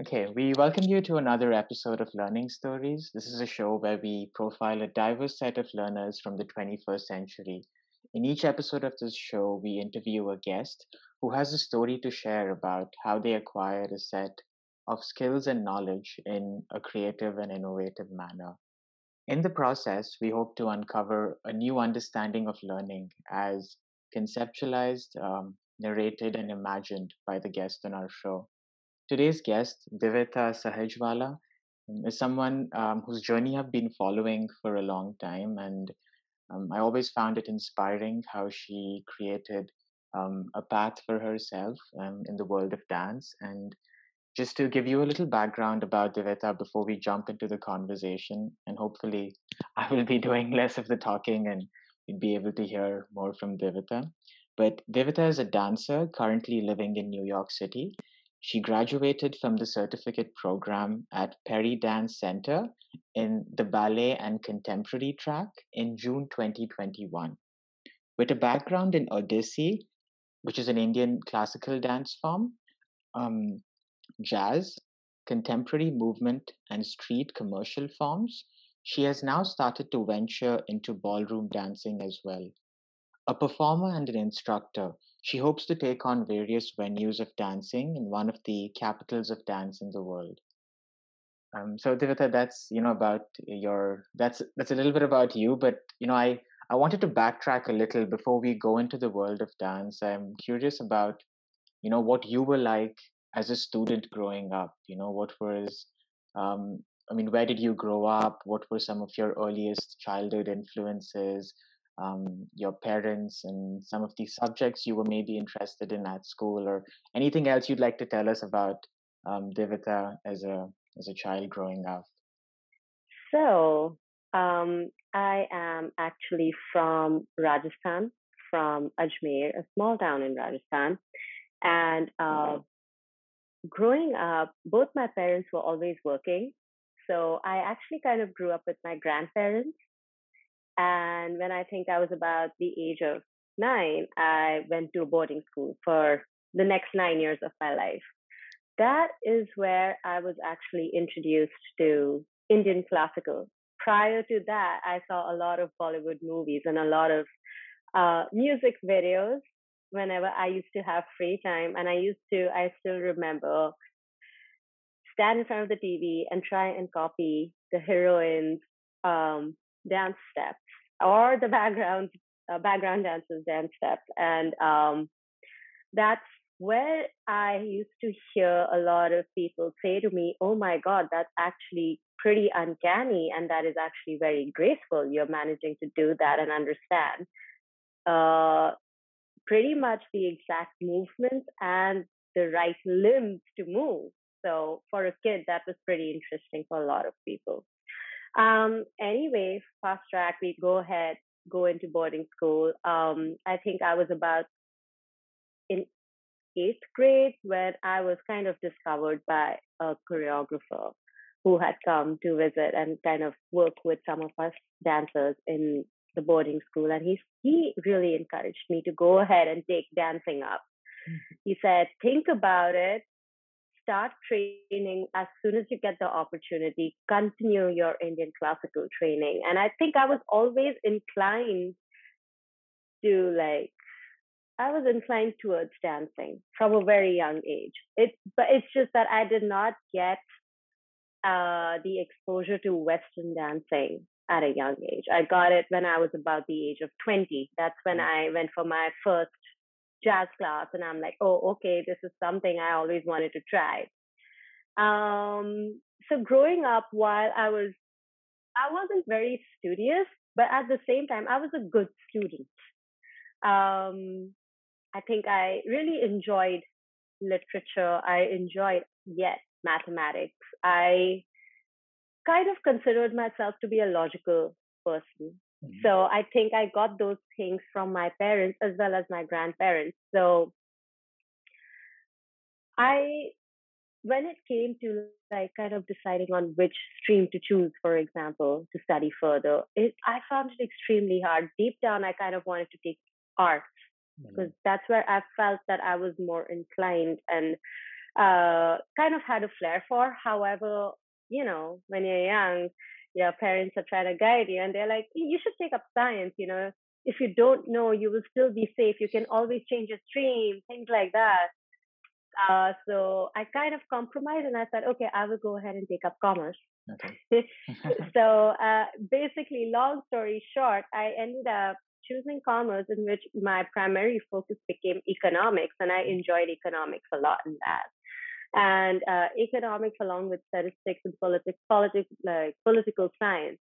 Okay, we welcome you to another episode of Learning Stories. This is a show where we profile a diverse set of learners from the 21st century. In each episode of this show, we interview a guest who has a story to share about how they acquired a set of skills and knowledge in a creative and innovative manner. In the process, we hope to uncover a new understanding of learning as conceptualized, um, narrated, and imagined by the guest on our show. Today's guest, Divita Sahajwala, um, is someone um, whose journey I've been following for a long time, and um, I always found it inspiring how she created um, a path for herself um, in the world of dance. And just to give you a little background about Divita before we jump into the conversation, and hopefully I will be doing less of the talking and you'd be able to hear more from Divita. But Divita is a dancer currently living in New York City she graduated from the certificate program at Peridance Center in the ballet and contemporary track in June 2021. With a background in Odissi, which is an Indian classical dance form, um, jazz, contemporary movement, and street commercial forms, she has now started to venture into ballroom dancing as well. A performer and an instructor, she hopes to take on various venues of dancing in one of the capitals of dance in the world. Um, so Divita, that's you know about your that's that's a little bit about you, but you know I I wanted to backtrack a little before we go into the world of dance. I'm curious about you know what you were like as a student growing up. You know what was um, I mean, where did you grow up? What were some of your earliest childhood influences? Um, your parents and some of these subjects you were maybe interested in at school or anything else you'd like to tell us about um, Divita as a as a child growing up? So um, I am actually from Rajasthan, from Ajmer, a small town in Rajasthan, and uh, growing up, both my parents were always working. So I actually kind of grew up with my grandparents and when I think I was about the age of nine, I went to a boarding school for the next nine years of my life. That is where I was actually introduced to Indian classical. Prior to that, I saw a lot of Bollywood movies and a lot of uh, music videos whenever I used to have free time. And I used to, I still remember, stand in front of the TV and try and copy the heroines' um, dance steps or the background uh, background dancers dance steps and um, that's where i used to hear a lot of people say to me oh my god that's actually pretty uncanny and that is actually very graceful. You're managing to do that and understand. Uh, pretty much the exact movements and the right limbs to move. So for a kid that was pretty interesting for a lot of people um, anyway, fast track, we go ahead, go into boarding school. Um, I think I was about in eighth grade when I was kind of discovered by a choreographer who had come to visit and kind of work with some of us dancers in the boarding school. And he, he really encouraged me to go ahead and take dancing up. Mm-hmm. He said, think about it start training as soon as you get the opportunity. Continue your Indian classical training. And I think I was always inclined to like, I was inclined towards dancing from a very young age. It, but it's just that I did not get uh, the exposure to Western dancing at a young age. I got it when I was about the age of 20. That's when mm. I went for my first jazz class and i'm like oh okay this is something i always wanted to try. Um, so growing up while i was i wasn't very studious but at the same time i was a good student. Um, i think i really enjoyed literature. I enjoyed yet mathematics. I kind of considered myself to be a logical person Mm-hmm. So I think I got those things from my parents as well as my grandparents. So I, when it came to like kind of deciding on which stream to choose, for example, to study further, it, I found it extremely hard. Deep down, I kind of wanted to take art because mm-hmm. that's where I felt that I was more inclined and uh, kind of had a flair for. However, you know, when you're young, your parents are trying to guide you and they're like, you should take up science, you know. If you don't know, you will still be safe. You can always change your stream, things like that. Uh, so I kind of compromised and I said, okay, I will go ahead and take up commerce. Okay. so uh, basically, long story short, I ended up choosing commerce in which my primary focus became economics and I enjoyed economics a lot in that. And uh, economics along with statistics and politics, politics, like political science.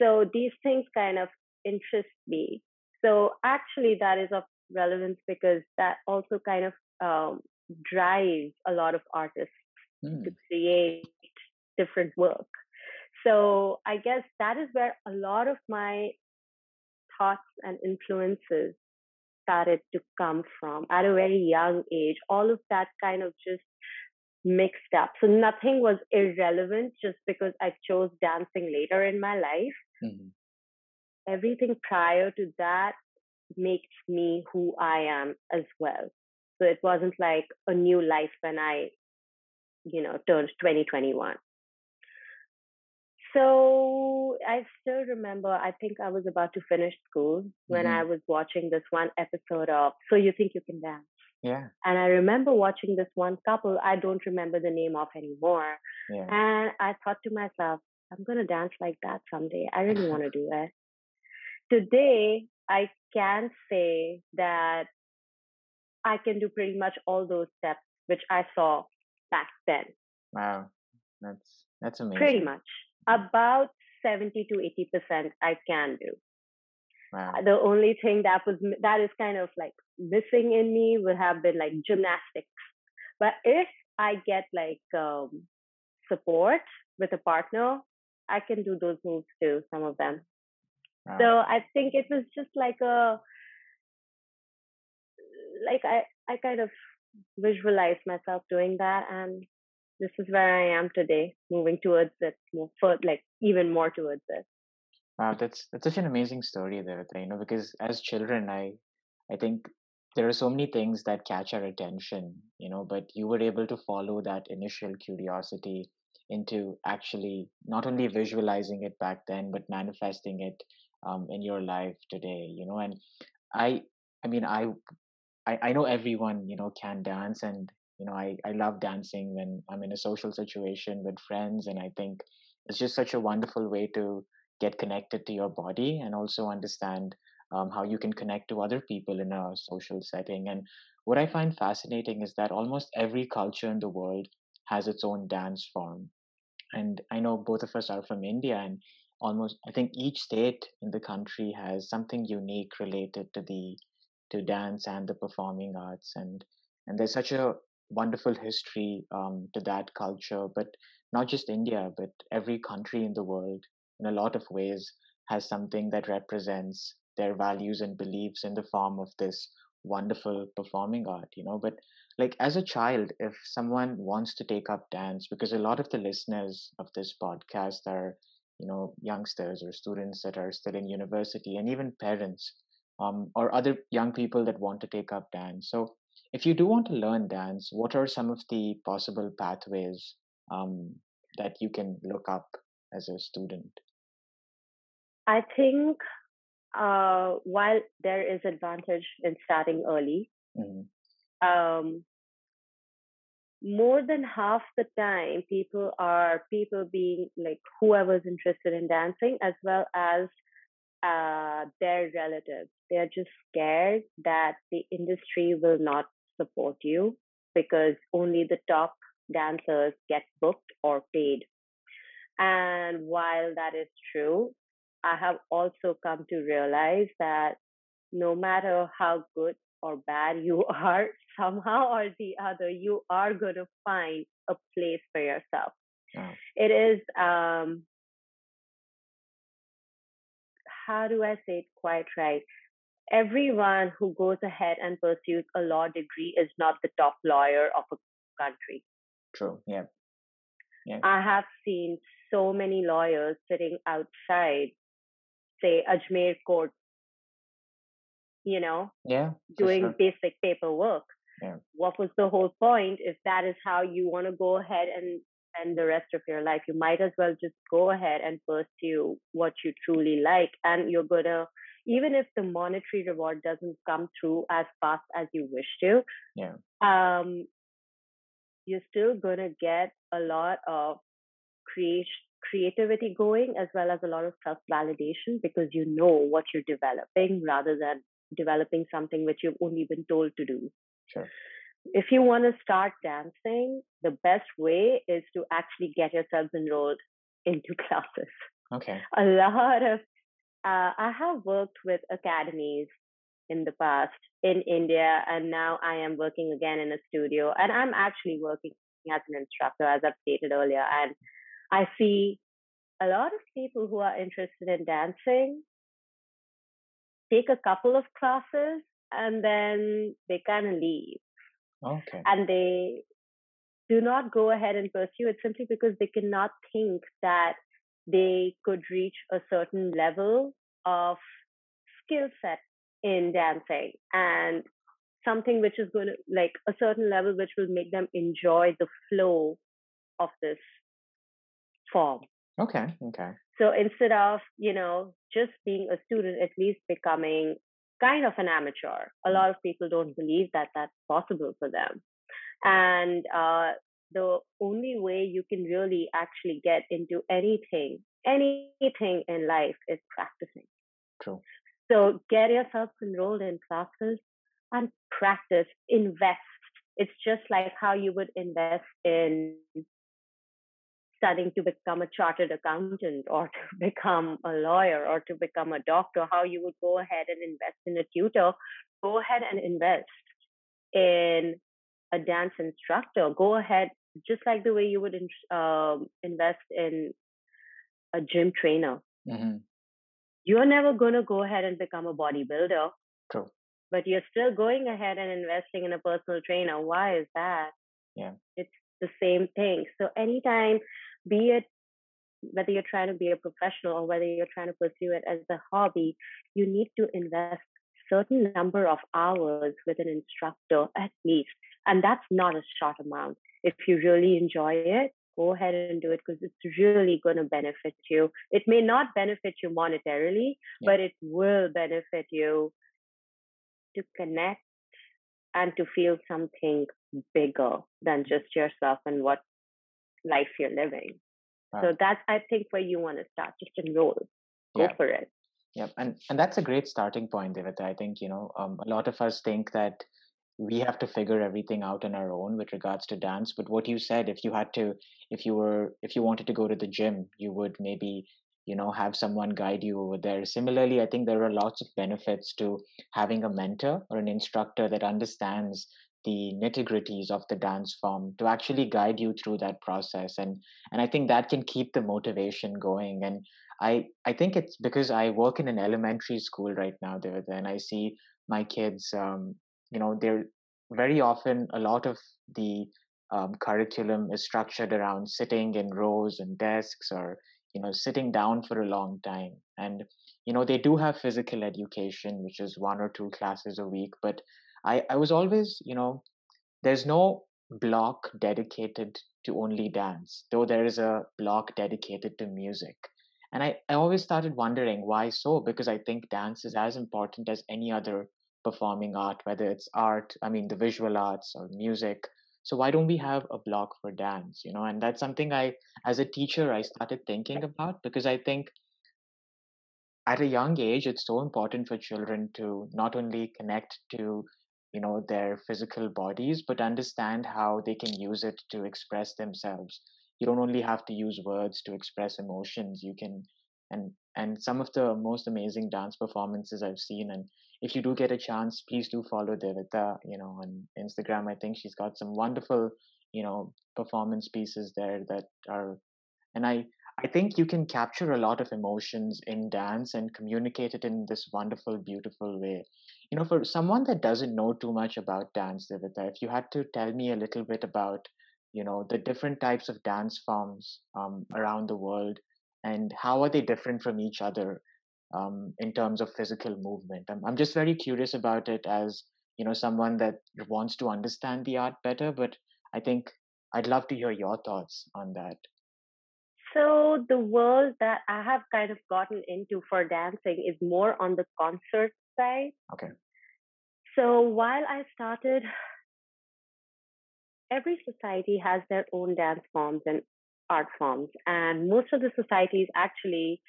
So these things kind of interest me. So actually, that is of relevance because that also kind of um, drives a lot of artists mm. to create different work. So I guess that is where a lot of my thoughts and influences started to come from at a very young age. All of that kind of just mixed up. So nothing was irrelevant just because I chose dancing later in my life. Mm-hmm. Everything prior to that makes me who I am as well. So it wasn't like a new life when I, you know, turned 2021. So I still remember, I think I was about to finish school when mm-hmm. I was watching this one episode of So You Think You Can Dance. Yeah. And I remember watching this one couple, I don't remember the name of anymore. Yeah. And I thought to myself, I'm going to dance like that someday. I really want to do it. Today, I can say that I can do pretty much all those steps which I saw back then. Wow. That's that's amazing. Pretty much about 70 to 80 percent I can do. Wow. The only thing that was that is kind of like missing in me would have been like gymnastics. But if I get like um, support with a partner, I can do those moves too. Some of them. Wow. So I think it was just like a like I I kind of visualized myself doing that, and this is where I am today, moving towards it more for like even more towards it. Wow, that's that's such an amazing story there, you know, because as children, I I think there are so many things that catch our attention, you know, but you were able to follow that initial curiosity into actually not only visualizing it back then, but manifesting it um, in your life today, you know, and I I mean I I, I know everyone you know can dance and you know I, I love dancing when i'm in a social situation with friends and i think it's just such a wonderful way to get connected to your body and also understand um, how you can connect to other people in a social setting. And what i find fascinating is that almost every culture in the world has its own dance form. And i know both of us are from india and almost i think each state in the country has something unique related to the to dance and the performing arts. And and there's such a wonderful history um, to that culture but not just india but every country in the world in a lot of ways has something that represents their values and beliefs in the form of this wonderful performing art you know but like as a child if someone wants to take up dance because a lot of the listeners of this podcast are you know youngsters or students that are still in university and even parents um, or other young people that want to take up dance. So, if you do want to learn dance, what are some of the possible pathways um, that you can look up as a student? I think uh, while there is advantage in starting early, mm-hmm. um, more than half the time people are people being like whoever's interested in dancing as well as uh, their relatives. They are just scared that the industry will not support you because only the top dancers get booked or paid. And while that is true, I have also come to realize that no matter how good or bad you are, somehow or the other, you are going to find a place for yourself. It is um, how do I say it quite right? Everyone who goes ahead and pursues a law degree is not the top lawyer of a country. True. Yeah. Yeah. I have seen so many lawyers sitting outside, say, Ajmer court, you know, yeah, doing sure. basic paperwork. Yeah. What was the whole point if that is how you want to go ahead and spend the rest of your life? You might as well just go ahead and pursue what you truly like, and you're gonna even if the monetary reward doesn't come through as fast as you wish to. Yeah. Um, you're still gonna get a lot of creation creativity going as well as a lot of self validation because you know what you're developing rather than developing something which you've only been told to do. Sure. If you want to start dancing, the best way is to actually get yourselves enrolled into classes. Okay. A lot of, uh, I have worked with academies in the past in India, and now I am working again in a studio, and I'm actually working as an instructor, as I've stated earlier. And I see a lot of people who are interested in dancing take a couple of classes and then they kind of leave. Okay. And they do not go ahead and pursue it simply because they cannot think that they could reach a certain level of skill set in dancing and something which is going to like a certain level which will make them enjoy the flow of this form. Okay. Okay. So instead of, you know, just being a student, at least becoming kind of an amateur, a lot of people don't believe that that's possible for them. And uh, the only way you can really actually get into anything, anything in life is practicing. True. So get yourself enrolled in classes and practice, invest. It's just like how you would invest in studying to become a chartered accountant or to become a lawyer or to become a doctor, how you would go ahead and invest in a tutor, go ahead and invest in a dance instructor. Go ahead, just like the way you would um, invest in a gym trainer. Mm-hmm. You're never going to go ahead and become a bodybuilder. True. But you're still going ahead and investing in a personal trainer. Why is that? Yeah. It's the same thing. So anytime, be it whether you're trying to be a professional or whether you're trying to pursue it as a hobby, you need to invest certain number of hours with an instructor at least. And that's not a short amount. If you really enjoy it, go ahead and do it because it's really going to benefit you. It may not benefit you monetarily, yeah. but it will benefit you to connect and to feel something bigger than just yourself and what life you're living. Right. So that's I think where you want to start. Just enroll. Go yeah. for it. Yep, and and that's a great starting point, Divita. I think you know um, a lot of us think that we have to figure everything out on our own with regards to dance. But what you said, if you had to, if you were, if you wanted to go to the gym, you would maybe you know have someone guide you over there. Similarly i think there are lots of benefits to having a mentor or an instructor that understands the nitty gritties of the dance form to actually guide you through that process. And and i think that can keep the motivation going. And i i think it's because i work in an elementary school right now there and i see my kids um, you know they're very often a lot of the um, curriculum is structured around sitting in rows and desks or you know sitting down for a long time and you know they do have physical education which is one or two classes a week but I, I was always, you know, there's no block dedicated to only dance, though there is a block dedicated to music. And I, I always started wondering why so, because I think dance is as important as any other performing art, whether it's art, I mean, the visual arts or music. So why don't we have a block for dance, you know? And that's something I, as a teacher, I started thinking about because I think at a young age, it's so important for children to not only connect to you know their physical bodies but understand how they can use it to express themselves you don't only have to use words to express emotions you can and and some of the most amazing dance performances i've seen and if you do get a chance please do follow divita you know on instagram. I think she's got some wonderful you know performance pieces there that are and i i think you can capture a lot of emotions in dance and communicate it in this wonderful beautiful way. You know, for someone that doesn't know too much about dance, Divita, if you had to tell me a little bit about, you know, the different types of dance forms um, around the world and how are they different from each other um, in terms of physical movement? I'm, I'm just very curious about it as you know someone that wants to understand the art better but i think i'd love to hear your thoughts on that. So the world that i have kind of gotten into for dancing is more on the concert side. Okay. So while i started every society has their own dance forms and art forms and most of the societies actually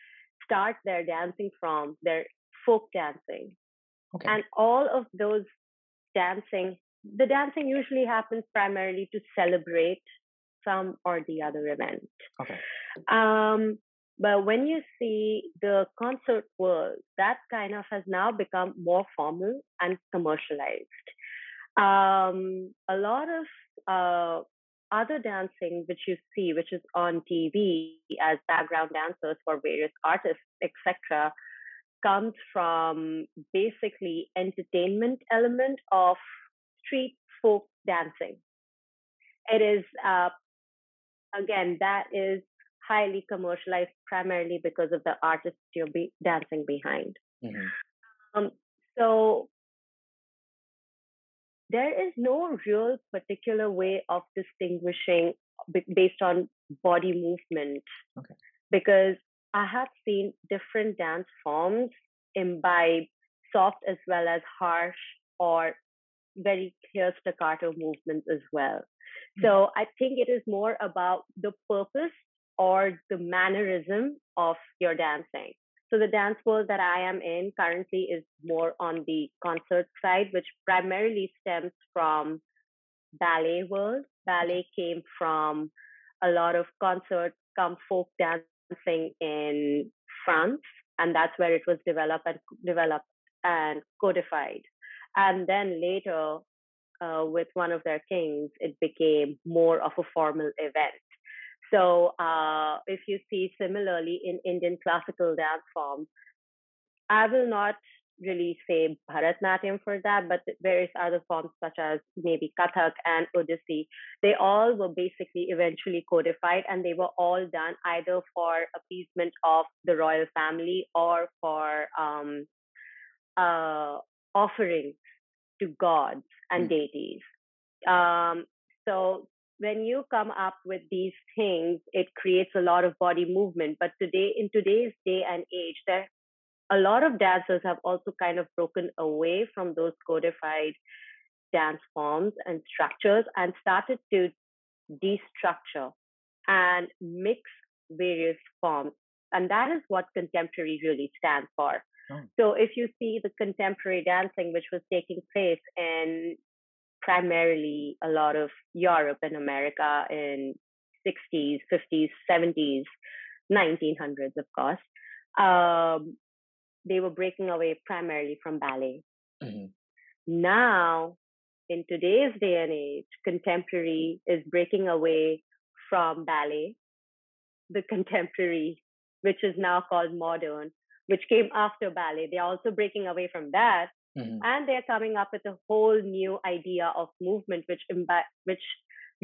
start their dancing from their folk dancing okay. and all of those dancing, the dancing usually happens primarily to celebrate some or the other event. Okay. Um, but when you see the concert world, that kind of has now become more formal and commercialized. Um, a lot of uh, other dancing which you see, which is on TV as background dancers for various artists, etc., comes from basically entertainment element of street folk dancing. It is uh, again that is highly commercialized primarily because of the artists you're be- dancing behind. Mm-hmm. Um, so there is no real particular way of distinguishing based on body movement okay. because I have seen different dance forms imbibe soft as well as harsh or very clear staccato movements as well. Mm-hmm. So I think it is more about the purpose or the mannerism of your dancing. So the dance world that I am in currently is more on the concert side, which primarily stems from ballet world. Ballet came from a lot of concert come folk dancing in France, and that's where it was developed and developed and codified. And then later, uh, with one of their kings, it became more of a formal event. So uh, if you see similarly in Indian classical dance forms, I will not really say Bharatnatyam for that, but various other forms such as maybe Kathak and Odissi, they all were basically eventually codified and they were all done either for appeasement of the royal family or for um, uh, offerings to gods and mm. deities. Um, so when you come up with these things, it creates a lot of body movement. But today, in today's day and age, there a lot of dancers have also kind of broken away from those codified dance forms and structures and started to destructure and mix various forms. And that is what contemporary really stands for. Oh. So if you see the contemporary dancing, which was taking place in primarily a lot of Europe and America in 60s, 50s, 70s, 1900s, of course, um, they were breaking away primarily from ballet. Mm-hmm. Now, in today's day and age, contemporary is breaking away from ballet, the contemporary, which is now called modern, which came after ballet. They're also breaking away from that. Mm-hmm. And they're coming up with a whole new idea of movement, which which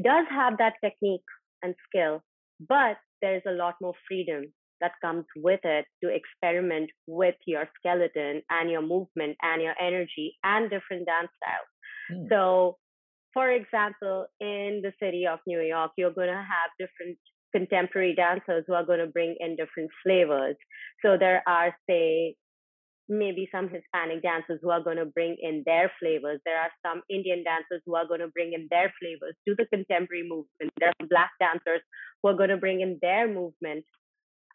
does have that technique and skill, but there's a lot more freedom that comes with it to experiment with your skeleton and your movement and your energy and different dance styles. Mm. So, for example, in the city of New York, you're going to have different contemporary dancers who are going to bring in different flavors. So, there are, say, maybe some Hispanic dancers who are going to bring in their flavors. There are some Indian dancers who are going to bring in their flavors to the contemporary movement. There are Black dancers who are going to bring in their movement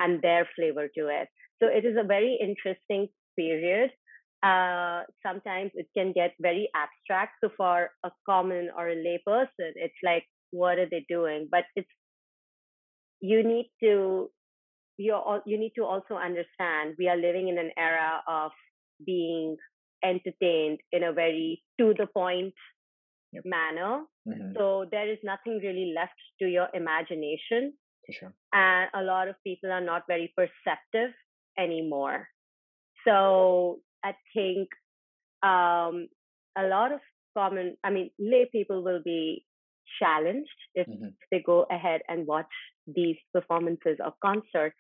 and their flavor to it. So it is a very interesting period. Uh, sometimes it can get very abstract. So for a common or a lay person, it's like, what are they doing? But it's you need to you you need to also understand we are living in an era of being entertained in a very to the point yep. manner. Mm-hmm. So there is nothing really left to your imagination. Sure. And a lot of people are not very perceptive anymore. So I think um, a lot of common, I mean, lay people will be challenged if mm-hmm. they go ahead and watch these performances or concerts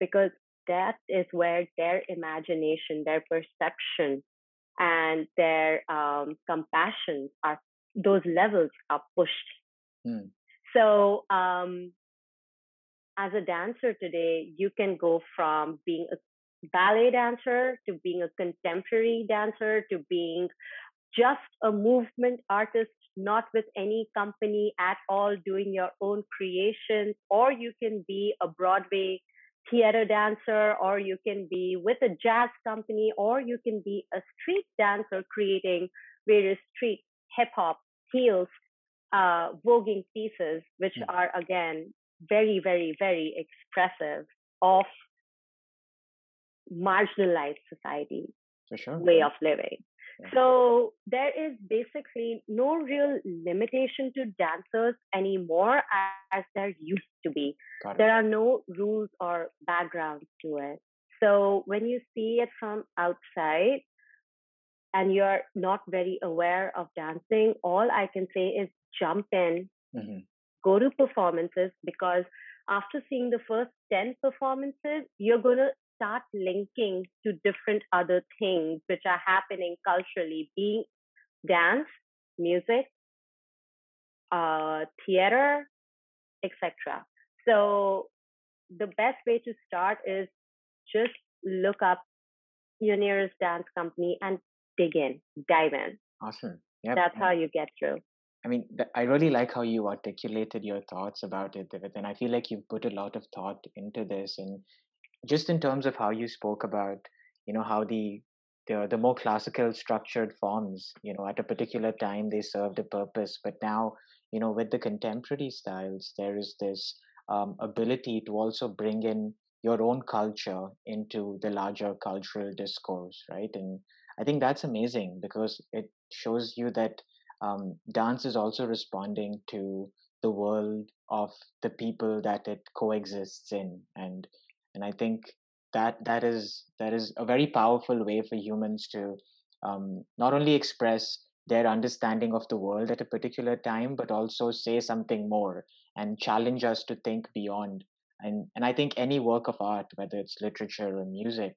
because that is where their imagination, their perception and their um, compassion are those levels are pushed. Mm. So um, as a dancer today, you can go from being a ballet dancer to being a contemporary dancer to being just a movement artist, not with any company at all, doing your own creations, or you can be a Broadway theater dancer, or you can be with a jazz company, or you can be a street dancer creating various street hip hop, heels, uh, voguing pieces, which mm. are again very, very, very expressive of marginalized society sure. way of living. So there is basically no real limitation to dancers anymore as there used to be. There are no rules or backgrounds to it. So when you see it from outside and you're not very aware of dancing, all I can say is jump in, mm-hmm. go to performances because after seeing the first 10 performances, you're going to start linking to different other things which are happening culturally, being dance, music, uh, theater, etc. So the best way to start is just look up your nearest dance company and dig in, dive in. Awesome. Yep. That's how you get through. I mean, I really like how you articulated your thoughts about it, David, and I feel like you've put a lot of thought into this. And just in terms of how you spoke about you know how the the, the more classical structured forms you know at a particular time they served a purpose but now you know with the contemporary styles there is this um, ability to also bring in your own culture into the larger cultural discourse right? And i think that's amazing because it shows you that um, dance is also responding to the world of the people that it coexists in and and i think that that is that is a very powerful way for humans to um, not only express their understanding of the world at a particular time but also say something more and challenge us to think beyond. And and i think any work of art whether it's literature or music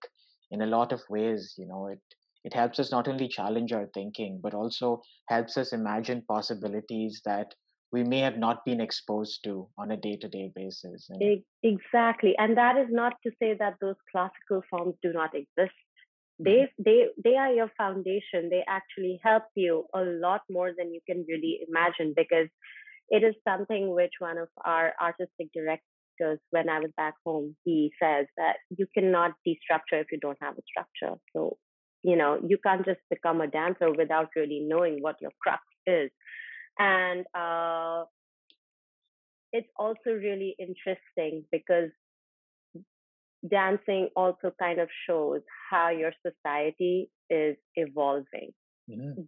in a lot of ways you know it it helps us not only challenge our thinking but also helps us imagine possibilities that we may have not been exposed to on a day-to-day basis and exactly. And that is not to say that those classical forms do not exist. They mm-hmm. they they are your foundation. They actually help you a lot more than you can really imagine because it is something which one of our artistic directors when i was back home he says that you cannot destructure if you don't have a structure. So you know you can't just become a dancer without really knowing what your crux is and uh, it's also really interesting because dancing also kind of shows how your society is evolving.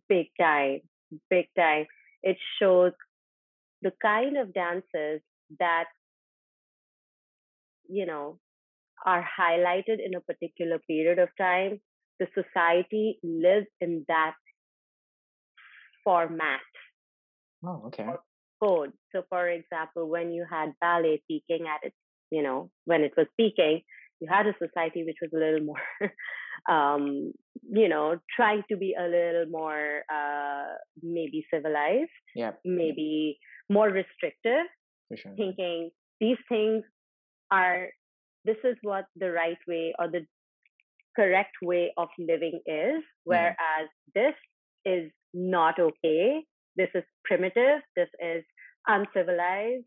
Big time big time. It shows the kind of dances that you know are highlighted in a particular period of time. The society lives in that format Oh, okay. Code. So, for example, when you had ballet peaking at its, you know, when it was peaking, you had a society which was a little more, um, you know, trying to be a little more uh, maybe civilized, yeah, maybe more restrictive, sure. thinking these things are, this is what the right way or the correct way of living is, mm-hmm. whereas mm. this is not okay this is primitive, this is uncivilized.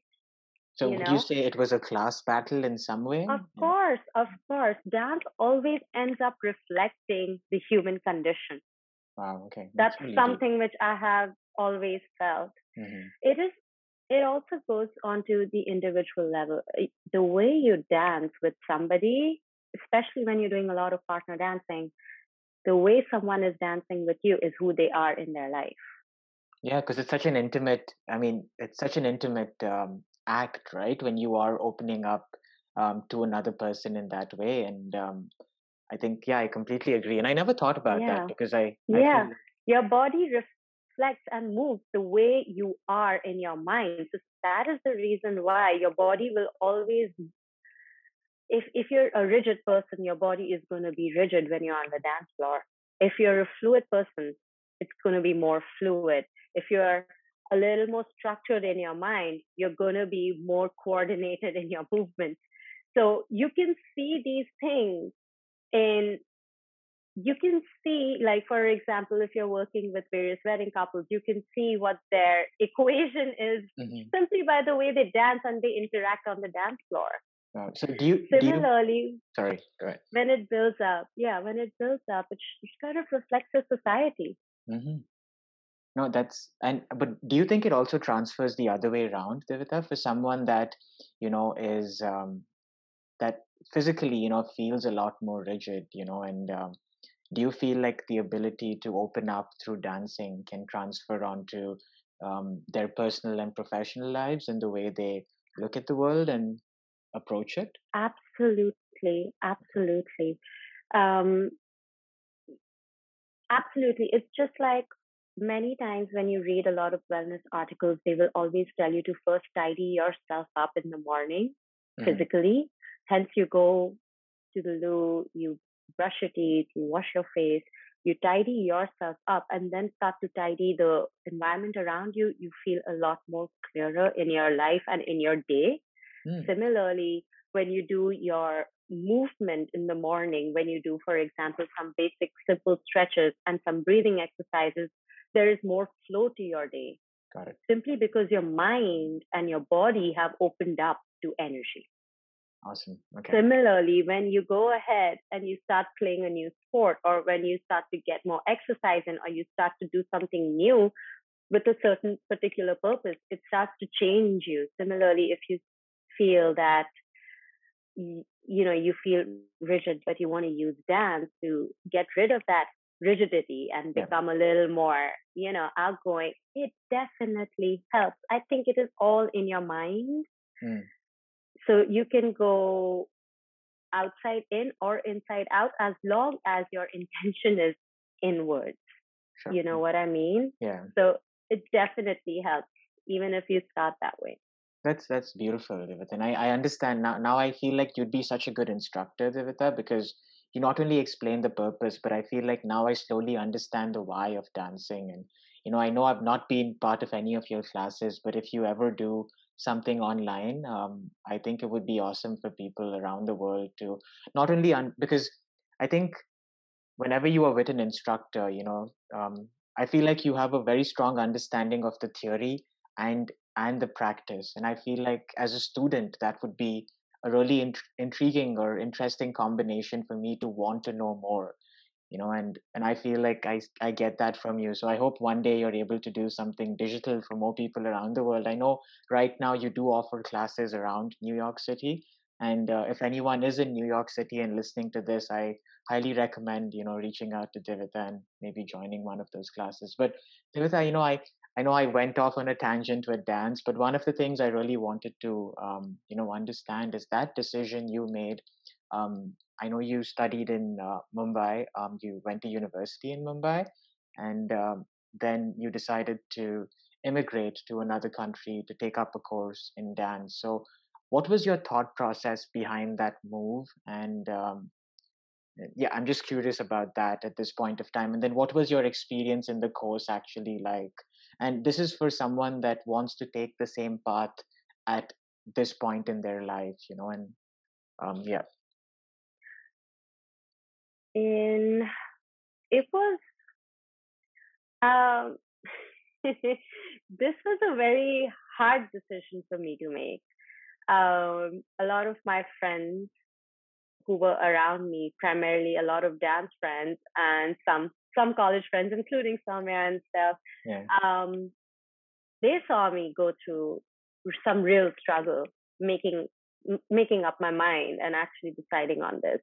So you would know? you say it was a class battle in some way? Of course, of course. Dance always ends up reflecting the human condition. Wow, okay. That's, That's really something deep. which I have always felt. Mm-hmm. It is it also goes on to the individual level. The way you dance with somebody, especially when you're doing a lot of partner dancing, the way someone is dancing with you is who they are in their life. Yeah, because it's such an intimate, I mean, it's such an intimate um, act, right? When you are opening up um, to another person in that way. And um, I think, yeah, I completely agree. And I never thought about yeah. that because I. I yeah, feel... your body reflects and moves the way you are in your mind. So that is the reason why your body will always. If, if you're a rigid person, your body is going to be rigid when you're on the dance floor if you're a fluid person, it's going to be more fluid. If you're a little more structured in your mind, you're going to be more coordinated in your movements. So you can see these things and you can see like for example if you're working with various wedding couples you can see what their equation is mm-hmm. simply by the way they dance and they interact on the dance floor uh, so do you similarly do you, sorry go ahead when it builds up yeah when it builds up it, it kind of reflects the society mm-hmm. No that's and but do you think it also transfers the other way around Divita, for someone that you know is um that physically you know feels a lot more rigid you know and um, do you feel like the ability to open up through dancing can transfer onto um, their personal and professional lives and the way they look at the world and approach it? Absolutely absolutely. Um, absolutely. It's just like many times when you read a lot of wellness articles they will always tell you to first tidy yourself up in the morning mm-hmm. physically hence you go to the loo you brush your teeth, you wash your face, you tidy yourself up and then start to tidy the environment around you, you feel a lot more clearer in your life and in your day. Mm. Similarly, when you do your movement in the morning, when you do, for example, some basic simple stretches and some breathing exercises, there is more flow to your day. Got it. Simply because your mind and your body have opened up to energy. Awesome. Okay. Similarly, when you go ahead and you start playing a new sport, or when you start to get more exercise in, or you start to do something new with a certain particular purpose, it starts to change you. Similarly, if you feel that you know you feel rigid, but you want to use dance to get rid of that rigidity and become yeah. a little more you know outgoing, it definitely helps. I think it is all in your mind. Mm so you can go outside in or inside out as long as your intention is inwards. Sure. You know what I mean? Yeah. So it definitely helps, even if you start that way. That's that's beautiful, Divita. And I, I understand now. Now I feel like you'd be such a good instructor, Divita, because you not only explain the purpose, but I feel like now I slowly understand the why of dancing. And you know, I know I've not been part of any of your classes, but if you ever do something online um, i think it would be awesome for people around the world to not only un- because i think whenever you are with an instructor you know um, i feel like you have a very strong understanding of the theory and and the practice and i feel like as a student that would be a really int- intriguing or interesting combination for me to want to know more you know and and i feel like i i get that from you. So i hope one day you're able to do something digital for more people around the world. I know right now you do offer classes around new york city and uh, if anyone is in new york city and listening to this i highly recommend you know reaching out to divita and maybe joining one of those classes. But divita you know i I know I went off on a tangent with dance, but one of the things I really wanted to, um, you know, understand is that decision you made um, I know you studied in uh, Mumbai. Um, you went to university in Mumbai, and um, then you decided to immigrate to another country to take up a course in dance. So, what was your thought process behind that move? And um, yeah, I'm just curious about that at this point of time. And then, what was your experience in the course actually like? And this is for someone that wants to take the same path at this point in their life, you know. And um, yeah in it was um this was a very hard decision for me to make um a lot of my friends who were around me primarily a lot of dance friends and some some college friends including Soumya and stuff yeah. um they saw me go through some real struggle making making up my mind and actually deciding on this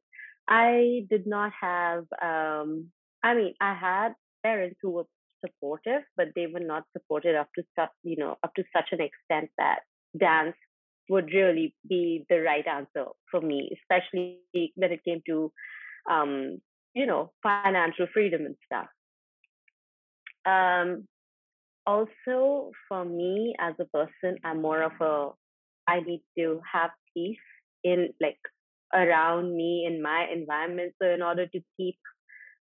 I did not have, um, I mean, I had parents who were supportive, but they were not supportive up to such, you know, up to such an extent that dance would really be the right answer for me, especially when it came to, um, you know, financial freedom and stuff. Um, also, for me as a person, I'm more of a, I need to have peace in like around me in my environment. So in order to keep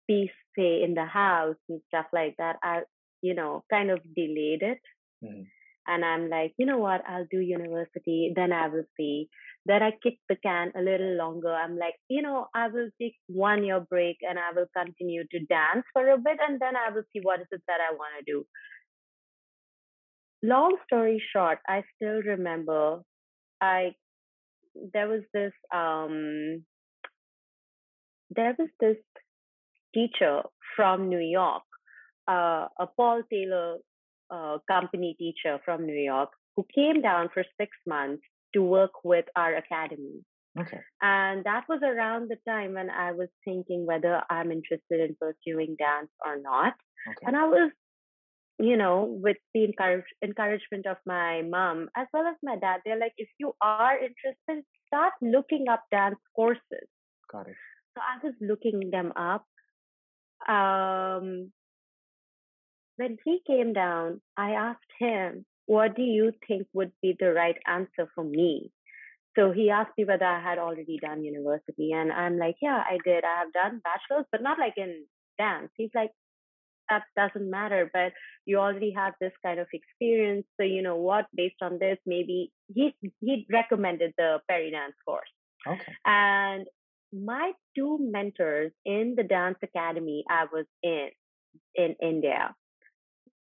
peace, say in the house and stuff like that, I you know kind of delayed it. Mm-hmm. And I'm like, you know what? I'll do university, then I will see. Then I kick the can a little longer. I'm like, you know, I will take one year break and I will continue to dance for a bit, and then I will see what is it that I want to do. Long story short, I still remember I there was this um there was this teacher from New York, uh, a Paul Taylor uh, company teacher from New York, who came down for six months to work with our academy. Okay. And that was around the time when I was thinking whether I'm interested in pursuing dance or not. Okay. And I was, you know, with the encourage, encouragement of my mom as well as my dad, they're like, if you are interested, start looking up dance courses. Got it. So I was looking them up. Um, when he came down, I asked him, What do you think would be the right answer for me? So he asked me whether I had already done university. And I'm like, Yeah, I did. I have done bachelor's, but not like in dance. He's like, That doesn't matter, but you already have this kind of experience. So, you know what, based on this, maybe he, he recommended the Peridance course. Okay. And my two mentors in the dance academy I was in in India,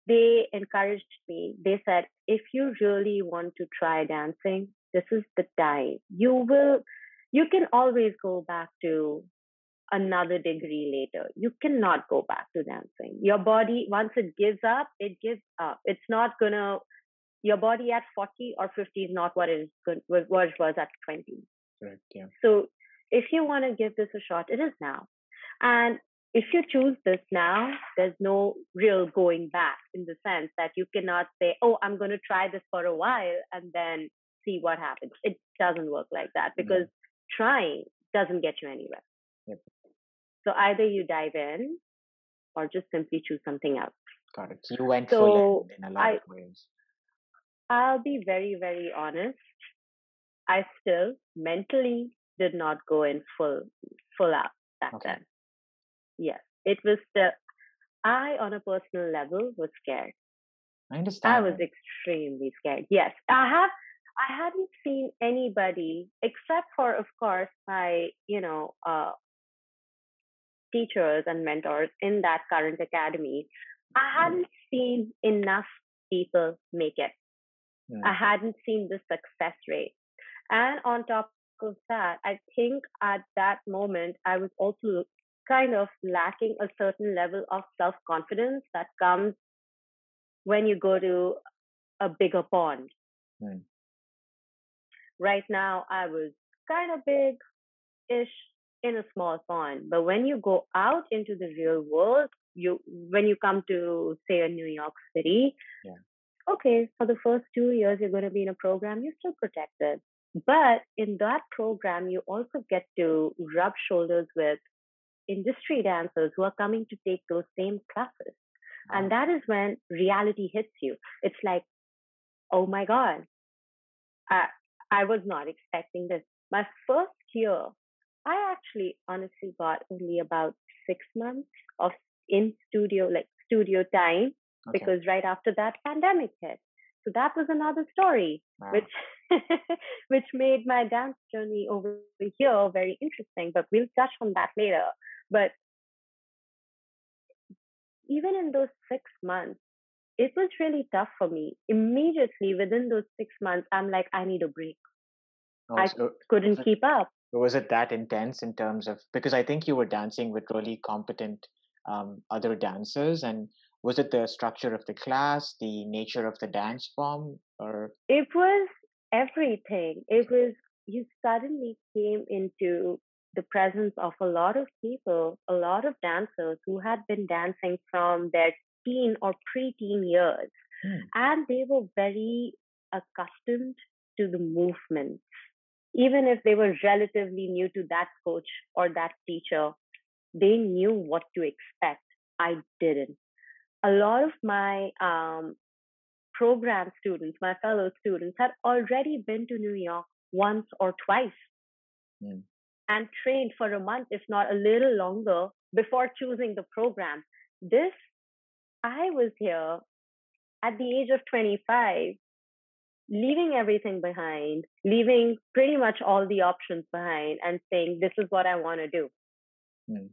they encouraged me. They said, if you really want to try dancing, this is the time. You will, you can always go back to another degree later. You cannot go back to dancing. Your body, once it gives up, it gives up. It's not gonna, your body at 40 or 50 is not what it is what it was at 20. Right, yeah. So if you want to give this a shot, it is now. And if you choose this now, there's no real going back in the sense that you cannot say, oh, I'm going to try this for a while and then see what happens. It doesn't work like that because trying doesn't get you anywhere. Yep. So either you dive in or just simply choose something else. Got it. So you went so full in, in a lot I, of ways. I'll be very, very honest. I still mentally did not go in full full out back okay. then. Yes, it was the I on a personal level was scared. I understand. I was extremely scared. Yes, I have. I hadn't seen anybody except for, of course, my you know uh, teachers and mentors in that current academy. I mm. hadn't seen enough people make it. Mm. I hadn't seen the success rate. And on top of that, I think at that moment, I was also kind of lacking a certain level of self confidence that comes when you go to a bigger pond. Mm. Right now, I was kind of big ish in a small pond, but when you go out into the real world, you when you come to say a New York City, yeah. okay, for the first two years you're going to be in a program, you're still protected. But in that program, you also get to rub shoulders with industry dancers who are coming to take those same classes. Wow. And that is when reality hits you. It's like, oh my God, I, I was not expecting this. My first year, I actually honestly got only about six months of in studio, like studio time, okay. because right after that, pandemic hit. So that was another story, wow. which which made my dance journey over here very interesting. But we'll touch on that later. But even in those six months, it was really tough for me. Immediately within those six months, I'm like, I need a break. Oh, I so couldn't it, keep up. Was it that intense in terms of because I think you were dancing with really competent um, other dancers, and was it the structure of the class, the nature of the dance form, or it was everything. It was you suddenly came into the presence of a lot of people, a lot of dancers who had been dancing from their teen or preteen years, mm. and they were very accustomed to the movements. Even if they were relatively new to that coach or that teacher, they knew what to expect. I didn't. A lot of my um, program students, my fellow students, had already been to New York once or twice mm. and trained for a month, if not a little longer, before choosing the program. This, I was here at the age of 25, leaving everything behind, leaving pretty much all the options behind, and saying, This is what I want to do. Hmm.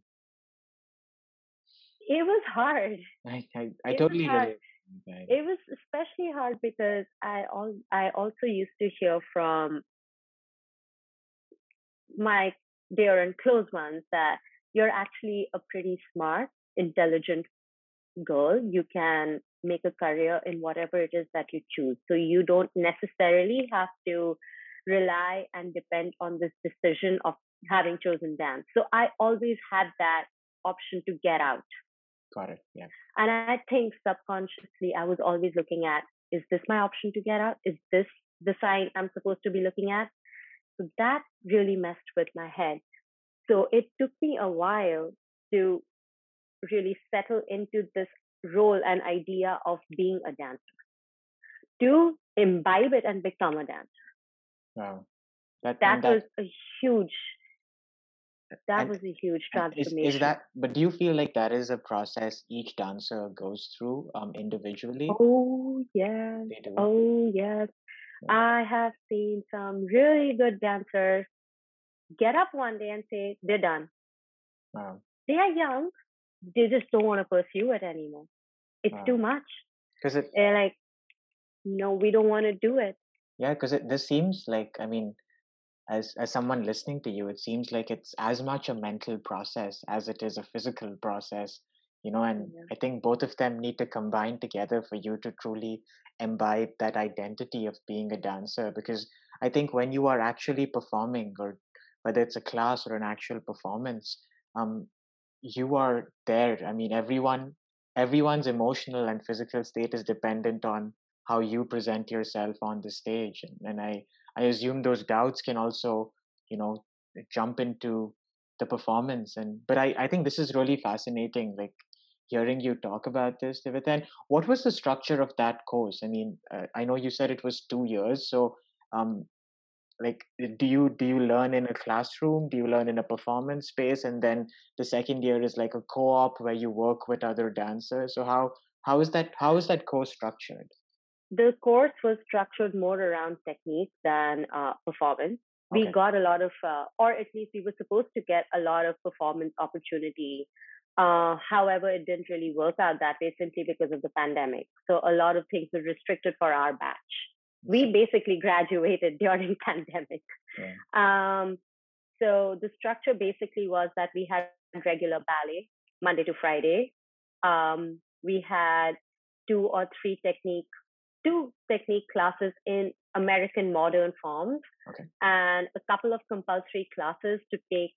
It was hard. I, I, I totally relate. It was especially hard because I al- I also used to hear from my dear and close ones that you're actually a pretty smart, intelligent girl. You can make a career in whatever it is that you choose. So you don't necessarily have to rely and depend on this decision of having chosen dance. So I always had that option to get out. Got it. Yeah. And I think subconsciously I was always looking at is this my option to get out? Is this the sign I'm supposed to be looking at? So that really messed with my head. So it took me a while to really settle into this role and idea of being a dancer, to imbibe it and become a dancer. Wow. That, that, that was a huge that was a huge transformation. Is, is, that but do you feel like that is a process each dancer goes through um individually oh yes oh yes yeah. i have seen some really good dancers get up one day and say they're done wow. they are young they just don't want to pursue it anymore. It's wow. too much. Because it, they're like, no, we don't want to do it. Yeah, because it this seems like I mean, as as someone listening to you, it seems like it's as much a mental process as it is a physical process. You know, and yeah. I think both of them need to combine together for you to truly imbibe that identity of being a dancer. Because I think when you are actually performing, or whether it's a class or an actual performance, um, you are there i mean everyone everyone's emotional and physical state is dependent on how you present yourself on the stage and, and i i assume those doubts can also you know jump into the performance. And but i i think this is really fascinating like hearing you talk about this and what was the structure of that course? I mean uh, i know you said it was two years. So um like do you do you learn in a classroom? Do you learn in a performance space? And then the second year is like a co-op where you work with other dancers. So how how is that how is that course structured the course was structured more around technique than uh, performance okay. we got a lot of uh, or at least we were supposed to get a lot of performance opportunity uh, however, it didn't really work out that way simply because of the pandemic. So a lot of things were restricted for our batch we basically graduated during pandemic. Yeah. Um, so the structure basically was that we had regular ballet Monday to Friday. Um, we had two or three technique two technique classes in American modern forms okay. and a couple of compulsory classes to take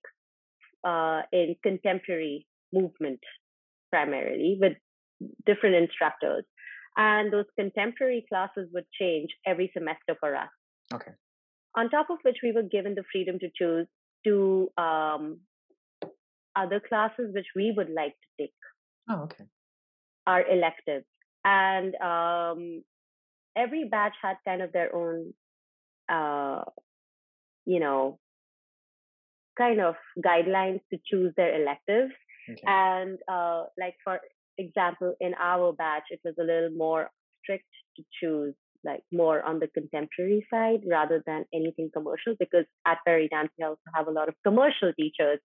uh, in contemporary movement primarily with different instructors and those contemporary classes would change every semester for us. Okay. On top of which, we were given the freedom to choose two um, other classes which we would like to take. Oh, okay. Our electives. And um, every batch had kind of their own, uh, you know, kind of guidelines to choose their electives. Okay. And uh, like for example, in our batch, it was a little more strict to choose like more on the contemporary side rather than anything commercial because at Peridance we also have a lot of commercial teachers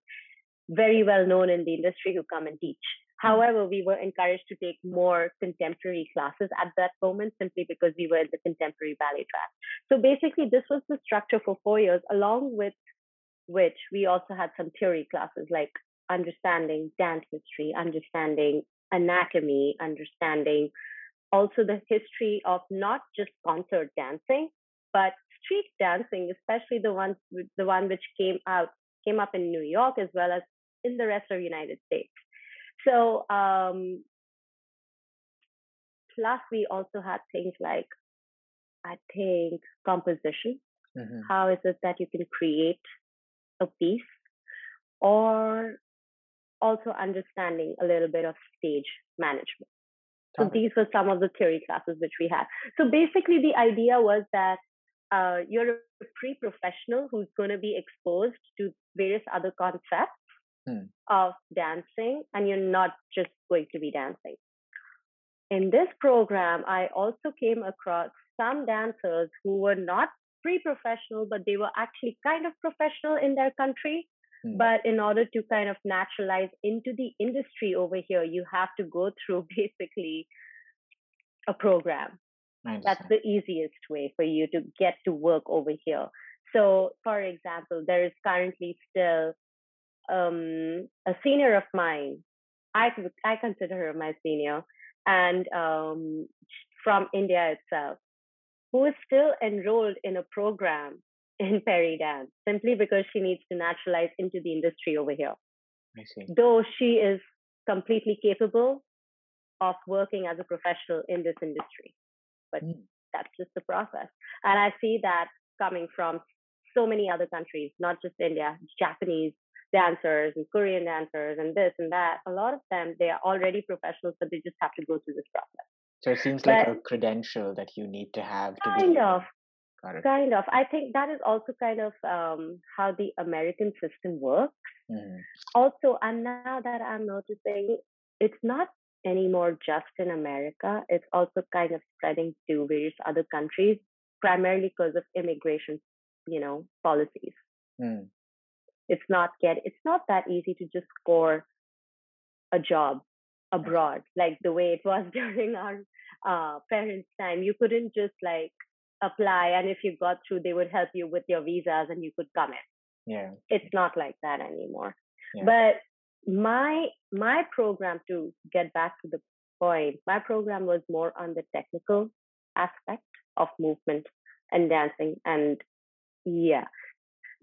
very well known in the industry who come and teach. Hmm. However, we were encouraged to take more contemporary classes at that moment simply because we were in the contemporary ballet track. So basically, this was the structure for four years, along with which we also had some theory classes like understanding dance history, understanding anatomy, understanding also the history of not just concert dancing, but street dancing, especially the ones the one which came out came up in New York as well as in the rest of the United States. So um, plus we also had things like I think composition. Mm-hmm. How is it that you can create a piece or also understanding a little bit of stage management. So these were some of the theory classes which we had. So basically, the idea was that uh, you're a pre-professional who's going to be exposed to various other concepts hmm. of dancing, and you're not just going to be dancing. In this program, I also came across some dancers who were not pre professional, but they were actually kind of professional in their country. Hmm. But in order to kind of naturalize into the industry over here, you have to go through basically a program. That's the easiest way for you to get to work over here. So, for example, there is currently still um, a senior of mine. I I consider her my senior, and um, from India itself, who is still enrolled in a program in Peridance simply because she needs to naturalize into the industry over here. I see. Though she is completely capable of working as a professional in this industry. But mm. that's just the process. And I see that coming from so many other countries, not just India, Japanese dancers and Korean dancers and this and that. A lot of them, they are already professionals, but they just have to go through this process. So it seems like but, a credential that you need to have to kind of. Kind of. I think that is also kind of um, how the American system works. Mm-hmm. Also, and now that I'm noticing, it's not anymore just in America. It's also kind of spreading to various other countries, primarily because of immigration, you know, policies. Mm. It's not get. It's not that easy to just score a job abroad like the way it was during our uh, parents' time. You couldn't just like apply, and if you got through, they would help you with your visas, and you could come in. Yeah, it's not like that anymore. Yeah. But my my program to get back to the point, my program was more on the technical aspect of movement and dancing, and yeah,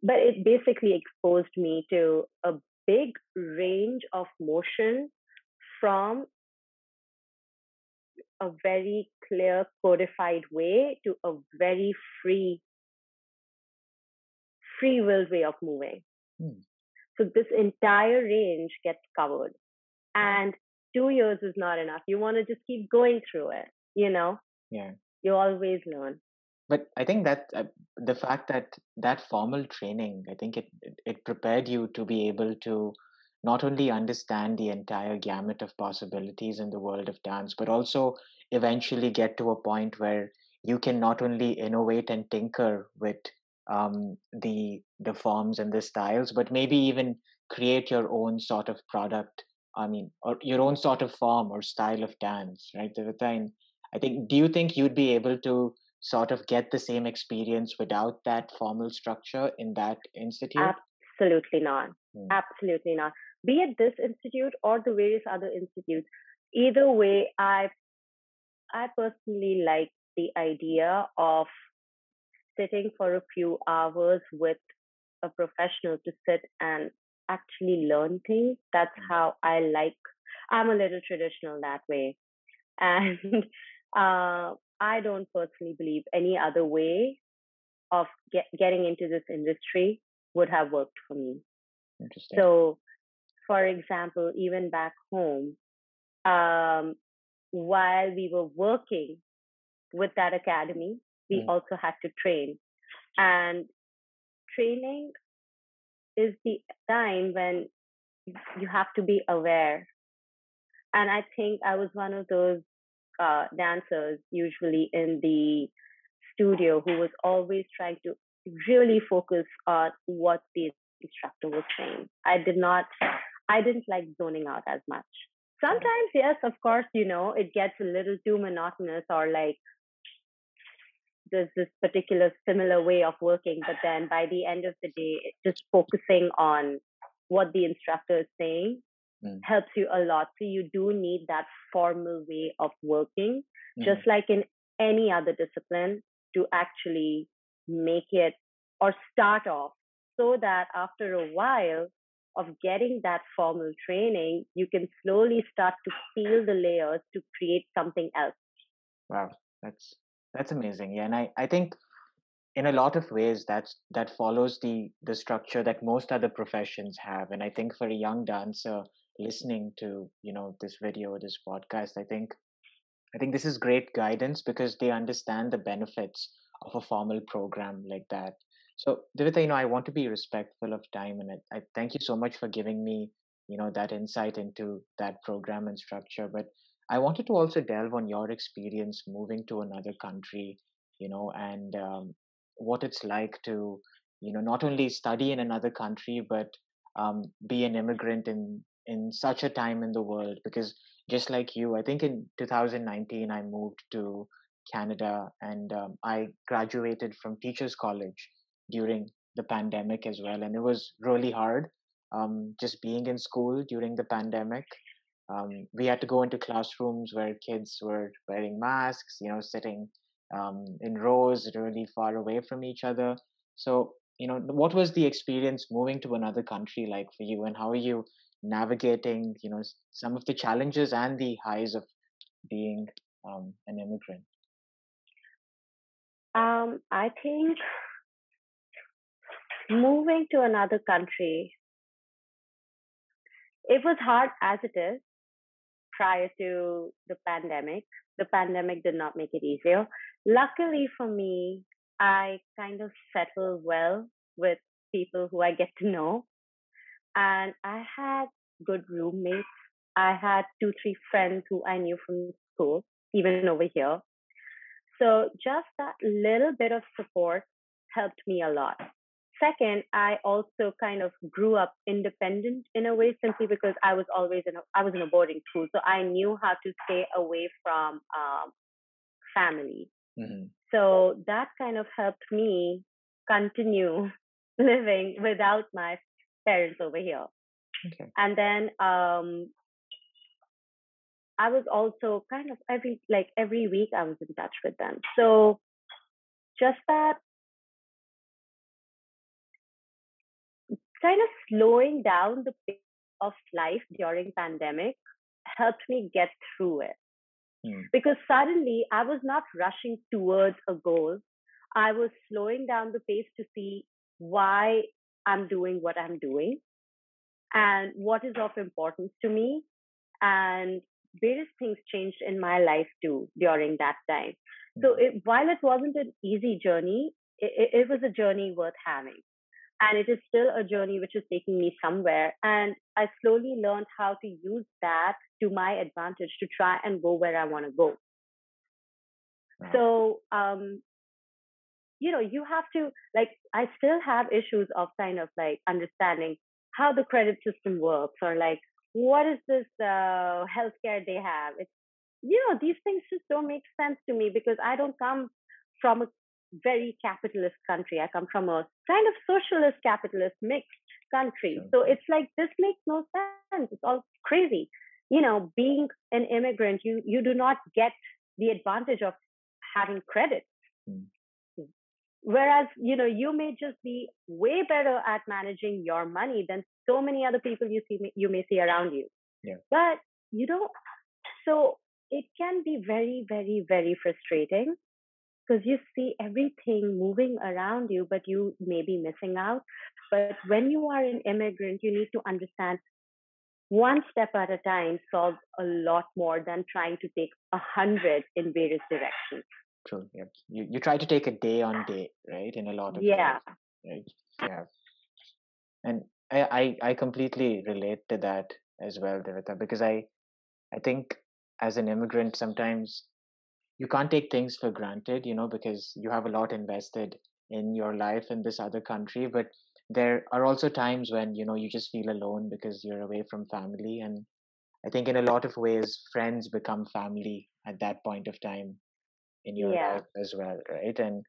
but it basically exposed me to a big range of motion from a very clear codified way to a very free free will way of moving. Hmm. so this entire range gets covered. And two years is not enough. You want to just keep going through it you know? Yeah. You always learn but i think that uh, the fact that that formal training i think it it prepared you to be able to not only understand the entire gamut of possibilities in the world of dance, but also eventually get to a point where you can not only innovate and tinker with um, the the forms and the styles, but maybe even create your own sort of product. I mean, or your own sort of form or style of dance, right? I think, do you think you'd be able to sort of get the same experience without that formal structure in that institute? Absolutely not. Hmm. Absolutely not be it this institute or the various other institutes. Either way, I I personally like the idea of sitting for a few hours with a professional to sit and actually learn things. That's mm. how I like. I'm a little traditional that way, and uh, I don't personally believe any other way of get, getting into this industry would have worked for me. Interesting. So for example, even back home, um, while we were working with that academy, we mm. also had to train. And training is the time when you have to be aware. And I think I was one of those uh, dancers, usually in the studio, who was always trying to really focus on what the instructor was saying. I did not I didn't like zoning out as much. Sometimes, yes, of course, you know, it gets a little too monotonous or like there's this particular similar way of working, but then by the end of the day, just focusing on what the instructor is saying mm. helps you a lot. So you do need that formal way of working, mm. just like in any other discipline, to actually make it or start off so that after a while of getting that formal training, you can slowly start to peel the layers to create something else. Wow, that's that's amazing. Yeah, and I, I think in a lot of ways that's that follows the the structure that most other professions have. And I think for a young dancer listening to, you know, this video, or this podcast, I think I think this is great guidance because they understand the benefits of a formal program like that. So, Divita, you know, I want to be respectful of time, and I, I thank you so much for giving me, you know, that insight into that program and structure. But I wanted to also delve on your experience moving to another country, you know, and um, what it's like to, you know, not only study in another country but um, be an immigrant in in such a time in the world. Because just like you, I think in 2019 I moved to Canada and um, I graduated from Teachers College during the pandemic as well, and it was really hard. Um, just being in school during the pandemic um, we had to go into classrooms where kids were wearing masks, you know, sitting um, in rows really far away from each other. So, you know, what was the experience moving to another country like for you, and how are you navigating, you know, some of the challenges and the highs of being um, an immigrant? Um, I think moving to another country, it was hard as it is prior to the pandemic. The pandemic did not make it easier. Luckily for me, I kind of settled well with people who I get to know. And I had good roommates. I had two, three friends who I knew from school, even over here. So just that little bit of support helped me a lot. Second, I also kind of grew up independent in a way simply because I was always in a, I was in a boarding school, so I knew how to stay away from um, family. Mm-hmm. So that kind of helped me continue living without my parents over here. Okay. And then um, I was also kind of every like every week I was in touch with them. So just that kind of slowing down the pace of life during pandemic helped me get through it mm. because suddenly i was not rushing towards a goal i was slowing down the pace to see why i'm doing what i'm doing and what is of importance to me and various things changed in my life too during that time so hmm. it, while it wasn't an easy journey it, it was a journey worth having and it is still a journey which is taking me somewhere and i slowly learned how to use that to my advantage to try and go where i want to go wow. so um you know you have to like i still have issues of kind of like understanding how the credit system works or like what is this uh healthcare they have it's you know these things just don't make sense to me because i don't come from a very capitalist country. I come from a kind of socialist capitalist mixed country. So it's like this makes no sense. It's all crazy. You know, being an immigrant, you you do not get the advantage of having credit. Mm. Whereas, you know, you may just be way better at managing your money than so many other people you see you may see around you. Yeah. But you don't so it can be very, very, very frustrating because you see everything moving around you, but you may be missing out. But when you are an immigrant, you need to understand one step at a time solves a lot more than trying to take a hundred in various directions. True. Yeah. You you try to take a day on day, right? In a lot of yeah. Ways, right. Yeah. And I, I I completely relate to that as well, Divita, because I I think as an immigrant sometimes you can't take things for granted you know because you have a lot invested in your life in this other country but there are also times when you know you just feel alone because you're away from family and i think in a lot of ways friends become family at that point of time in your yeah. life as well right and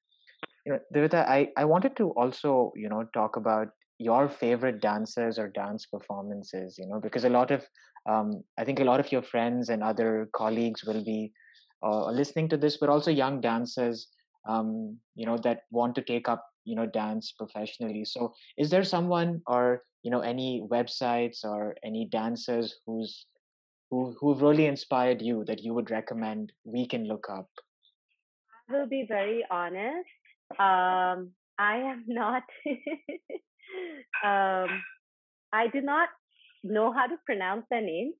you know Divita, I, I wanted to also you know talk about your favorite dancers or dance performances you know because a lot of um, i think a lot of your friends and other colleagues will be uh, listening to this, but also young dancers, um, you know, that want to take up, you know, dance professionally. So, is there someone or you know any websites or any dancers who's who who've really inspired you that you would recommend we can look up? I will be very honest. Um, I am not. um, I do not know how to pronounce their names,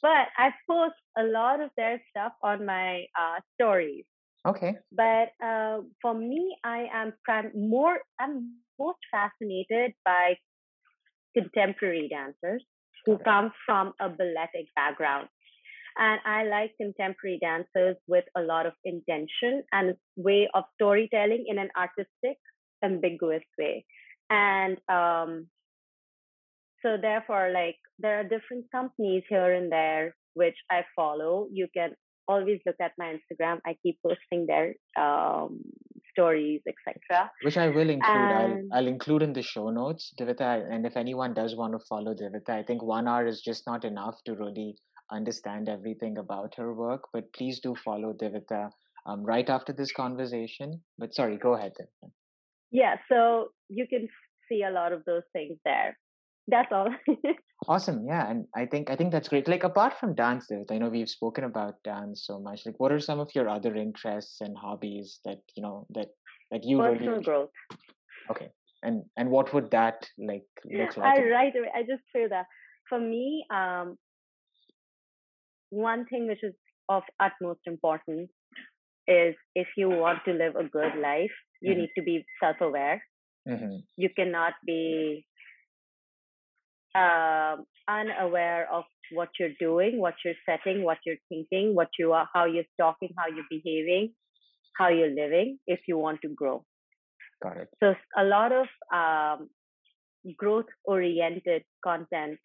but I post a lot of their stuff on my uh, stories. Okay. But uh, for me, I am prim- more. I'm most fascinated by contemporary dancers who come from a balletic background. And I like contemporary dancers with a lot of intention and way of storytelling in an artistic, ambiguous way. And um, so, therefore, like there are different companies here and there which I follow. You can always look at my Instagram. I keep posting their um, stories, etc. Which I will include. And... I'll, I'll include in the show notes, Divita. And if anyone does want to follow Divita, I think one hour is just not enough to really understand everything about her work. But please do follow Divita um, right after this conversation. But sorry, go ahead. Divita. Yeah, so you can see a lot of those things there that's all awesome yeah and i think i think that's great like apart from dance i know we've spoken about dance so much like what are some of your other interests and hobbies that you know that that you personal really... growth okay and and what would that like look like I, right away i just feel that for me um one thing which is of utmost importance is if you want to live a good life you mm-hmm. need to be self-aware mm-hmm. you cannot be uh, unaware of what you're doing, what you're setting, what you're thinking, what you are, how you're talking, how you're behaving, how you're living if you want to grow. Got it. So a lot of um, growth oriented content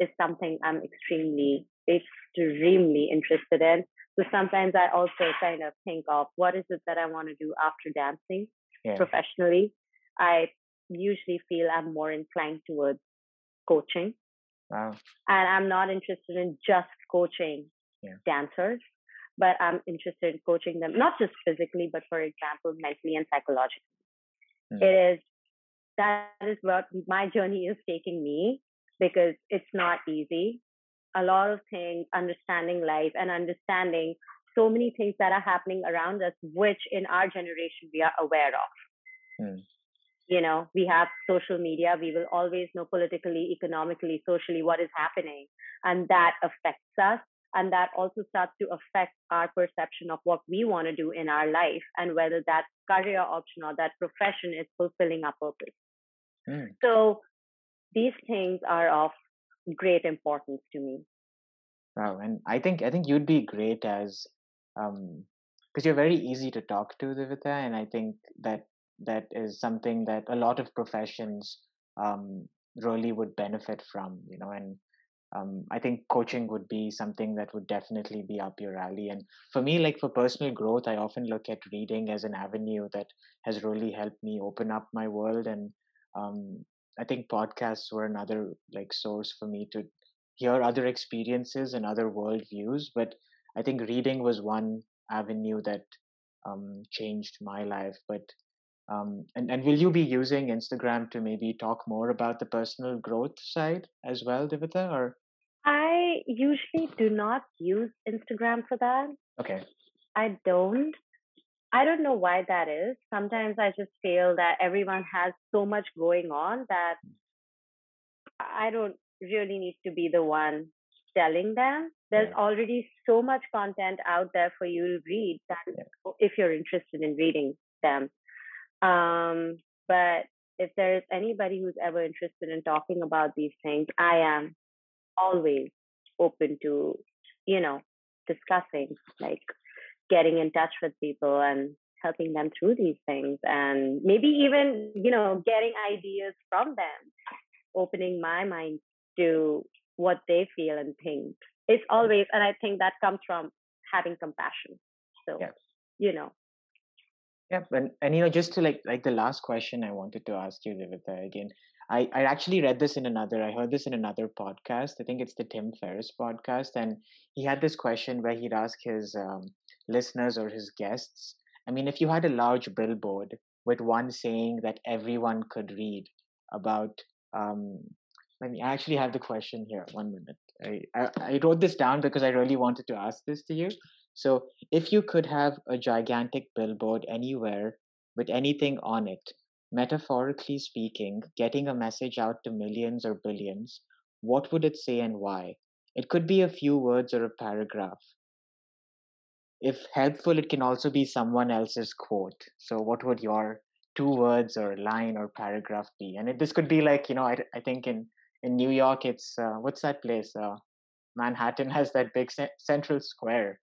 is something I'm extremely, extremely interested in. So sometimes I also kind of think of what is it that I want to do after dancing yeah. professionally. I usually feel I'm more inclined towards coaching. Wow. And I'm not interested in just coaching yeah. dancers, but I'm interested in coaching them, not just physically, but for example, mentally and psychologically. Mm. It is, that is what my journey is taking me because it's not easy. A lot of things, understanding life and understanding so many things that are happening around us, which in our generation we are aware of. Mm you know we have social media we will always know politically economically socially what is happening and that affects us and that also starts to affect our perception of what we want to do in our life and whether that career option or that profession is fulfilling our purpose mm. so these things are of great importance to me. Wow and i think i think you'd be great as um because you're very easy to talk to Divita, and I think that that is something that a lot of professions um, really would benefit from you know and um, i think coaching would be something that would definitely be up your alley and for me like for personal growth i often look at reading as an avenue that has really helped me open up my world and um, i think podcasts were another like source for me to hear other experiences and other worldviews but i think reading was one avenue that um, changed my life but um, and, and will you be using Instagram to maybe talk more about the personal growth side as well, Divita? Or I usually do not use Instagram for that. Okay. I don't. I don't know why that is. Sometimes I just feel that everyone has so much going on that I don't really need to be the one telling them. There's yeah. already so much content out there for you to read that yeah. if you're interested in reading them. Um, but if there's anybody who's ever interested in talking about these things, I am always open to, you know, discussing, like getting in touch with people and helping them through these things and maybe even, you know, getting ideas from them, opening my mind to what they feel and think. It's always, and I think that comes from having compassion. So, yes. you know, yeah, and, and you know, just to like like the last question I wanted to ask you, Divita, again. I, I actually read this in another I heard this in another podcast. I think it's the Tim Ferriss podcast, and he had this question where he'd ask his um, listeners or his guests. I mean, if you had a large billboard with one saying that everyone could read about um, let me I actually have the question here. One minute. I, I, I wrote this down because I really wanted to ask this to you. So, if you could have a gigantic billboard anywhere with anything on it, metaphorically speaking, getting a message out to millions or billions, what would it say and why? It could be a few words or a paragraph. If helpful, it can also be someone else's quote. So, what would your two words or line or paragraph be? And it, this could be like, you know, I, I think in, in New York, it's uh, what's that place? Uh, Manhattan has that big ce- central square.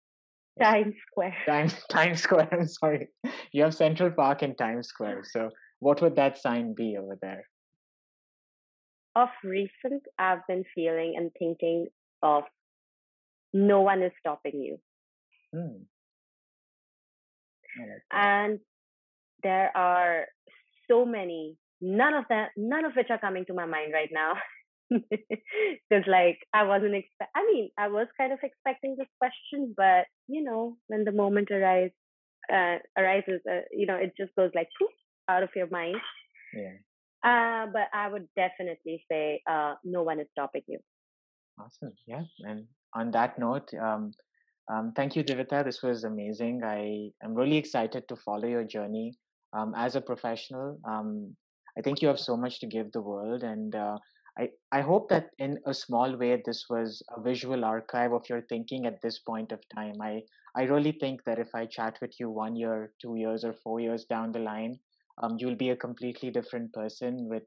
Times Square. Times, Times Square. I'm sorry. You have Central Park and Times Square. So, what would that sign be over there? Of recent, I've been feeling and thinking of no one is stopping you. Like and there are so many, none of them, none of which are coming to my mind right now. Because like I wasn't expect. I mean, I was kind of expecting this question, but you know, when the moment arises, uh, arises, uh, you know, it just goes like out of your mind. Yeah. Uh, but I would definitely say uh, no one is stopping you. Awesome. Yeah. And on that note, um, um, thank you, Divita. This was amazing. I am really excited to follow your journey um, as a professional. Um, I think you have so much to give the world, and uh, I, I hope that in a small way, this was a visual archive of your thinking at this point of time. I, I really think that if I chat with you one year, two years, or four years down the line, um, you'll be a completely different person with,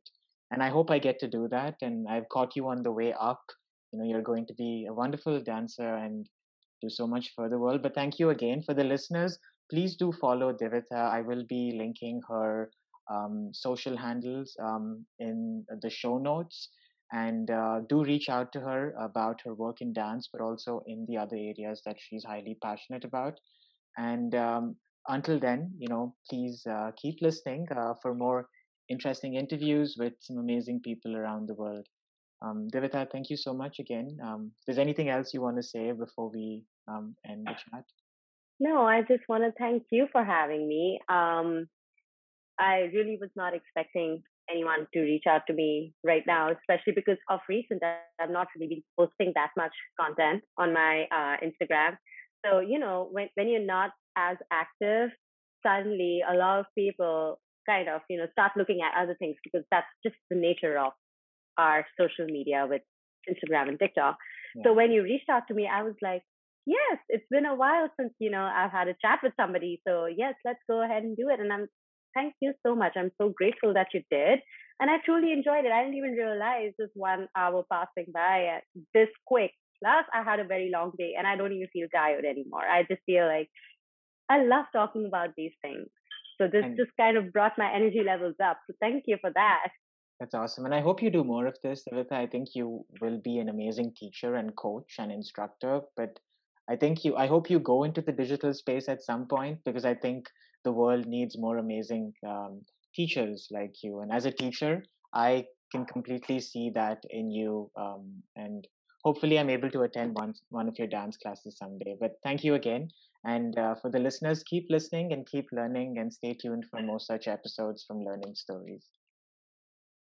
and I hope I get to do that. And I've caught you on the way up. You know, you're going to be a wonderful dancer and do so much for the world. But thank you again for the listeners. Please do follow Divita. I will be linking her um, social handles um, in the show notes. And uh, do reach out to her about her work in dance, but also in the other areas that she's highly passionate about. And um, until then, you know, please uh, keep listening uh, for more interesting interviews with some amazing people around the world. Um, Divita, thank you so much again. Um, there's anything else you want to say before we um, end the chat? No, I just want to thank you for having me. Um, I really was not expecting anyone to reach out to me right now, especially because of recent I've not really been posting that much content on my uh, Instagram. So you know, when when you're not as active, suddenly a lot of people kind of you know start looking at other things because that's just the nature of our social media with Instagram and TikTok. Yeah. So when you reached out to me, I was like, yes, it's been a while since, you know, I've had a chat with somebody. So yes, let's go ahead and do it. And I'm thank you so much. I'm so grateful that you did. And I truly enjoyed it. I didn't even realize this one hour passing by uh, this quick. Plus, I had a very long day and I don't even feel tired anymore. I just feel like I love talking about these things. So this and just kind of brought my energy levels up. So thank you for that. That's awesome. And I hope you do more of this, Divita. I think you will be an amazing teacher and coach and instructor. But I think you, I hope you go into the digital space at some point because I think the world needs more amazing um, teachers like you. And as a teacher, I can completely see that in you. Um, and hopefully, I'm able to attend one, one of your dance classes someday. But thank you again. And uh, for the listeners, keep listening and keep learning and stay tuned for more such episodes from Learning Stories.